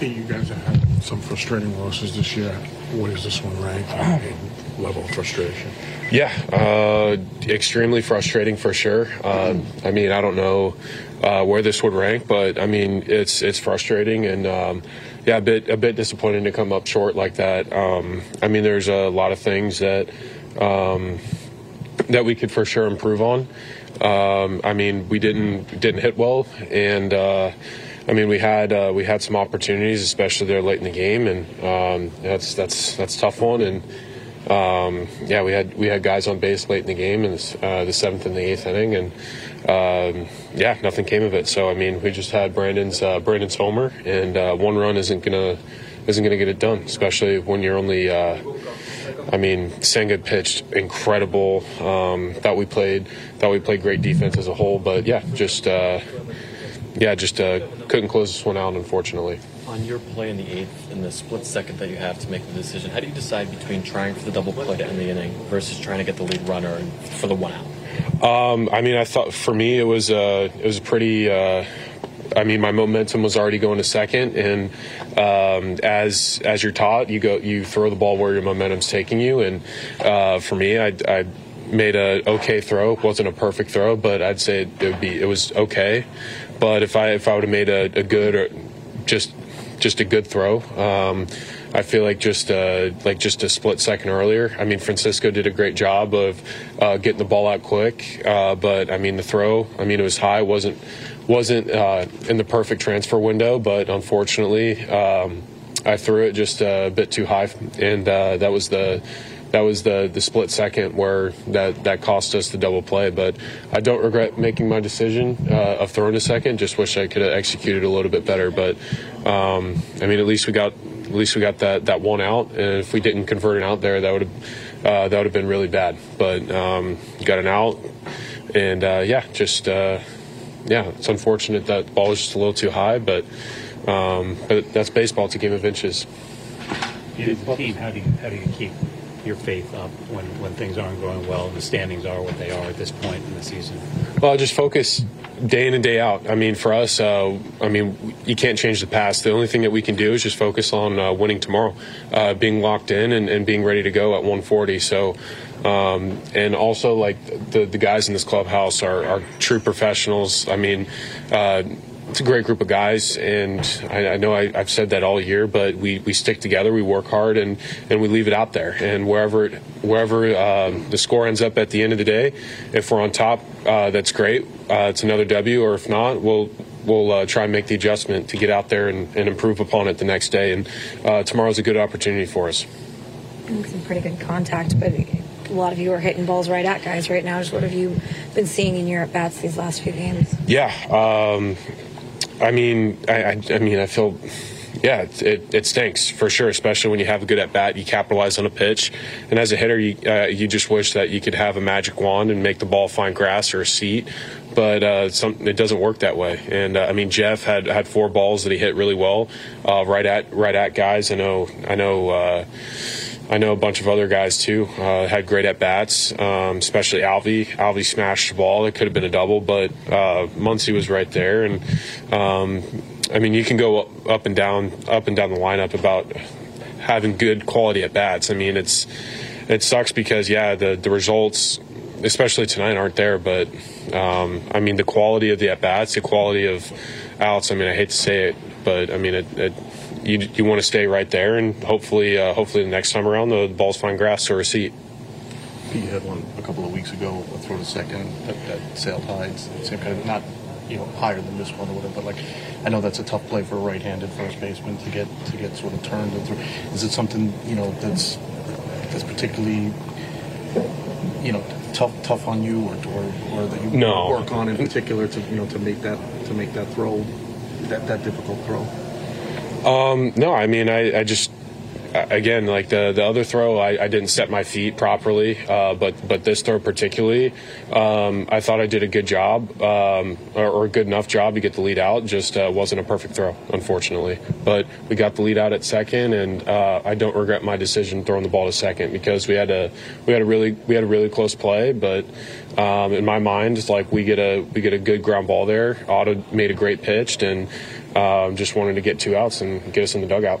You guys have had some frustrating losses this year. What is this one ranked in level of frustration? Yeah, uh, extremely frustrating for sure. Uh, I mean, I don't know uh, where this would rank, but I mean, it's it's frustrating and um, yeah, a bit a bit disappointing to come up short like that. Um, I mean, there's a lot of things that um, that we could for sure improve on. Um, I mean, we didn't didn't hit well, and uh, I mean, we had uh, we had some opportunities, especially there late in the game, and um, that's that's that's tough one. And um, yeah, we had we had guys on base late in the game and uh, the seventh and the eighth inning, and um, yeah, nothing came of it. So I mean, we just had Brandon's uh, Brandon's homer, and uh, one run isn't gonna isn't gonna get it done, especially when you're only. Uh, I mean, Senga pitched incredible. Um, thought we played thought we played great defense as a whole, but yeah, just uh, yeah, just uh, couldn't close this one out, unfortunately. On your play in the eighth, in the split second that you have to make the decision, how do you decide between trying for the double play to end the inning versus trying to get the lead runner for the one out? Um, I mean, I thought for me it was uh, it was pretty. Uh, I mean, my momentum was already going to second, and um, as as you're taught, you go you throw the ball where your momentum's taking you. And uh, for me, I, I made a okay throw. Wasn't a perfect throw, but I'd say it would be it was okay. But if I if I would have made a, a good or just just a good throw. Um, I feel like just uh, like just a split second earlier. I mean, Francisco did a great job of uh, getting the ball out quick, uh, but I mean the throw. I mean it was high, wasn't wasn't uh, in the perfect transfer window, but unfortunately um, I threw it just a bit too high, and uh, that was the that was the the split second where that that cost us the double play. But I don't regret making my decision uh, of throwing a second. Just wish I could have executed a little bit better. But um, I mean, at least we got at least we got that that one out. And if we didn't convert it out there, that would have uh, that would have been really bad. But um, got an out, and uh, yeah, just uh, yeah, it's unfortunate that the ball was just a little too high, but um, but that's baseball. It's a game of inches. A team, how do you how do you keep your faith up when, when things aren't going well and the standings are what they are at this point in the season? Well, just focus day in and day out. I mean, for us, uh, I mean, you can't change the past. The only thing that we can do is just focus on uh, winning tomorrow, uh, being locked in and, and, being ready to go at 140. So, um, and also like the the guys in this clubhouse are, are true professionals. I mean uh, it's a great group of guys, and I, I know I, have said that all year, but we, we stick together, we work hard, and, and we leave it out there. And wherever wherever um, the score ends up at the end of the day, if we're on top, uh, that's great. Uh, it's another W, or if not, we'll we'll uh, try and make the adjustment to get out there and, and improve upon it the next day. And uh, tomorrow's a good opportunity for us. Some pretty good contact, but a lot of you are hitting balls right at guys right now. Just what have you been seeing in your at bats these last few games? Yeah, um, I mean, I, I, mean, I feel. Yeah, it, it, it, stinks for sure, especially when you have a good at bat. You capitalize on a pitch, and as a hitter, you uh, you just wish that you could have a magic wand and make the ball find grass or a seat, but uh, some, it doesn't work that way. And uh, I mean, Jeff had had four balls that he hit really well, uh, right at right at guys. I know, I know uh, I know a bunch of other guys too uh, had great at bats, um, especially Alvy. Alvy smashed the ball. It could have been a double, but uh, Muncy was right there. And um, I mean, you can go up and down, up and down the lineup about having good quality at bats. I mean, it's it sucks because yeah, the the results, especially tonight, aren't there. But um, I mean, the quality of the at bats, the quality of outs. I mean, I hate to say it, but I mean it, it you, you want to stay right there, and hopefully, uh, hopefully the next time around the balls find grass or a seat. You had one a couple of weeks ago, a throw to second that, that sailed high. Same kind of not you know higher than this one or whatever, but like I know that's a tough play for a right-handed first baseman to get to get sort of turned and through. Is it something you know that's that's particularly you know tough tough on you or or, or that you no. work on in particular to you know to make that to make that throw that that difficult throw? Um, no, I mean, I, I just again, like the the other throw, I, I didn't set my feet properly, uh, but but this throw particularly, um, I thought I did a good job um, or, or, a good enough job to get the lead out. Just uh, wasn't a perfect throw, unfortunately. But we got the lead out at second, and uh, I don't regret my decision throwing the ball to second because we had a we had a really we had a really close play, but. Um, in my mind, it's like we get a we get a good ground ball there. Otto made a great pitch, and um, just wanted to get two outs and get us in the dugout.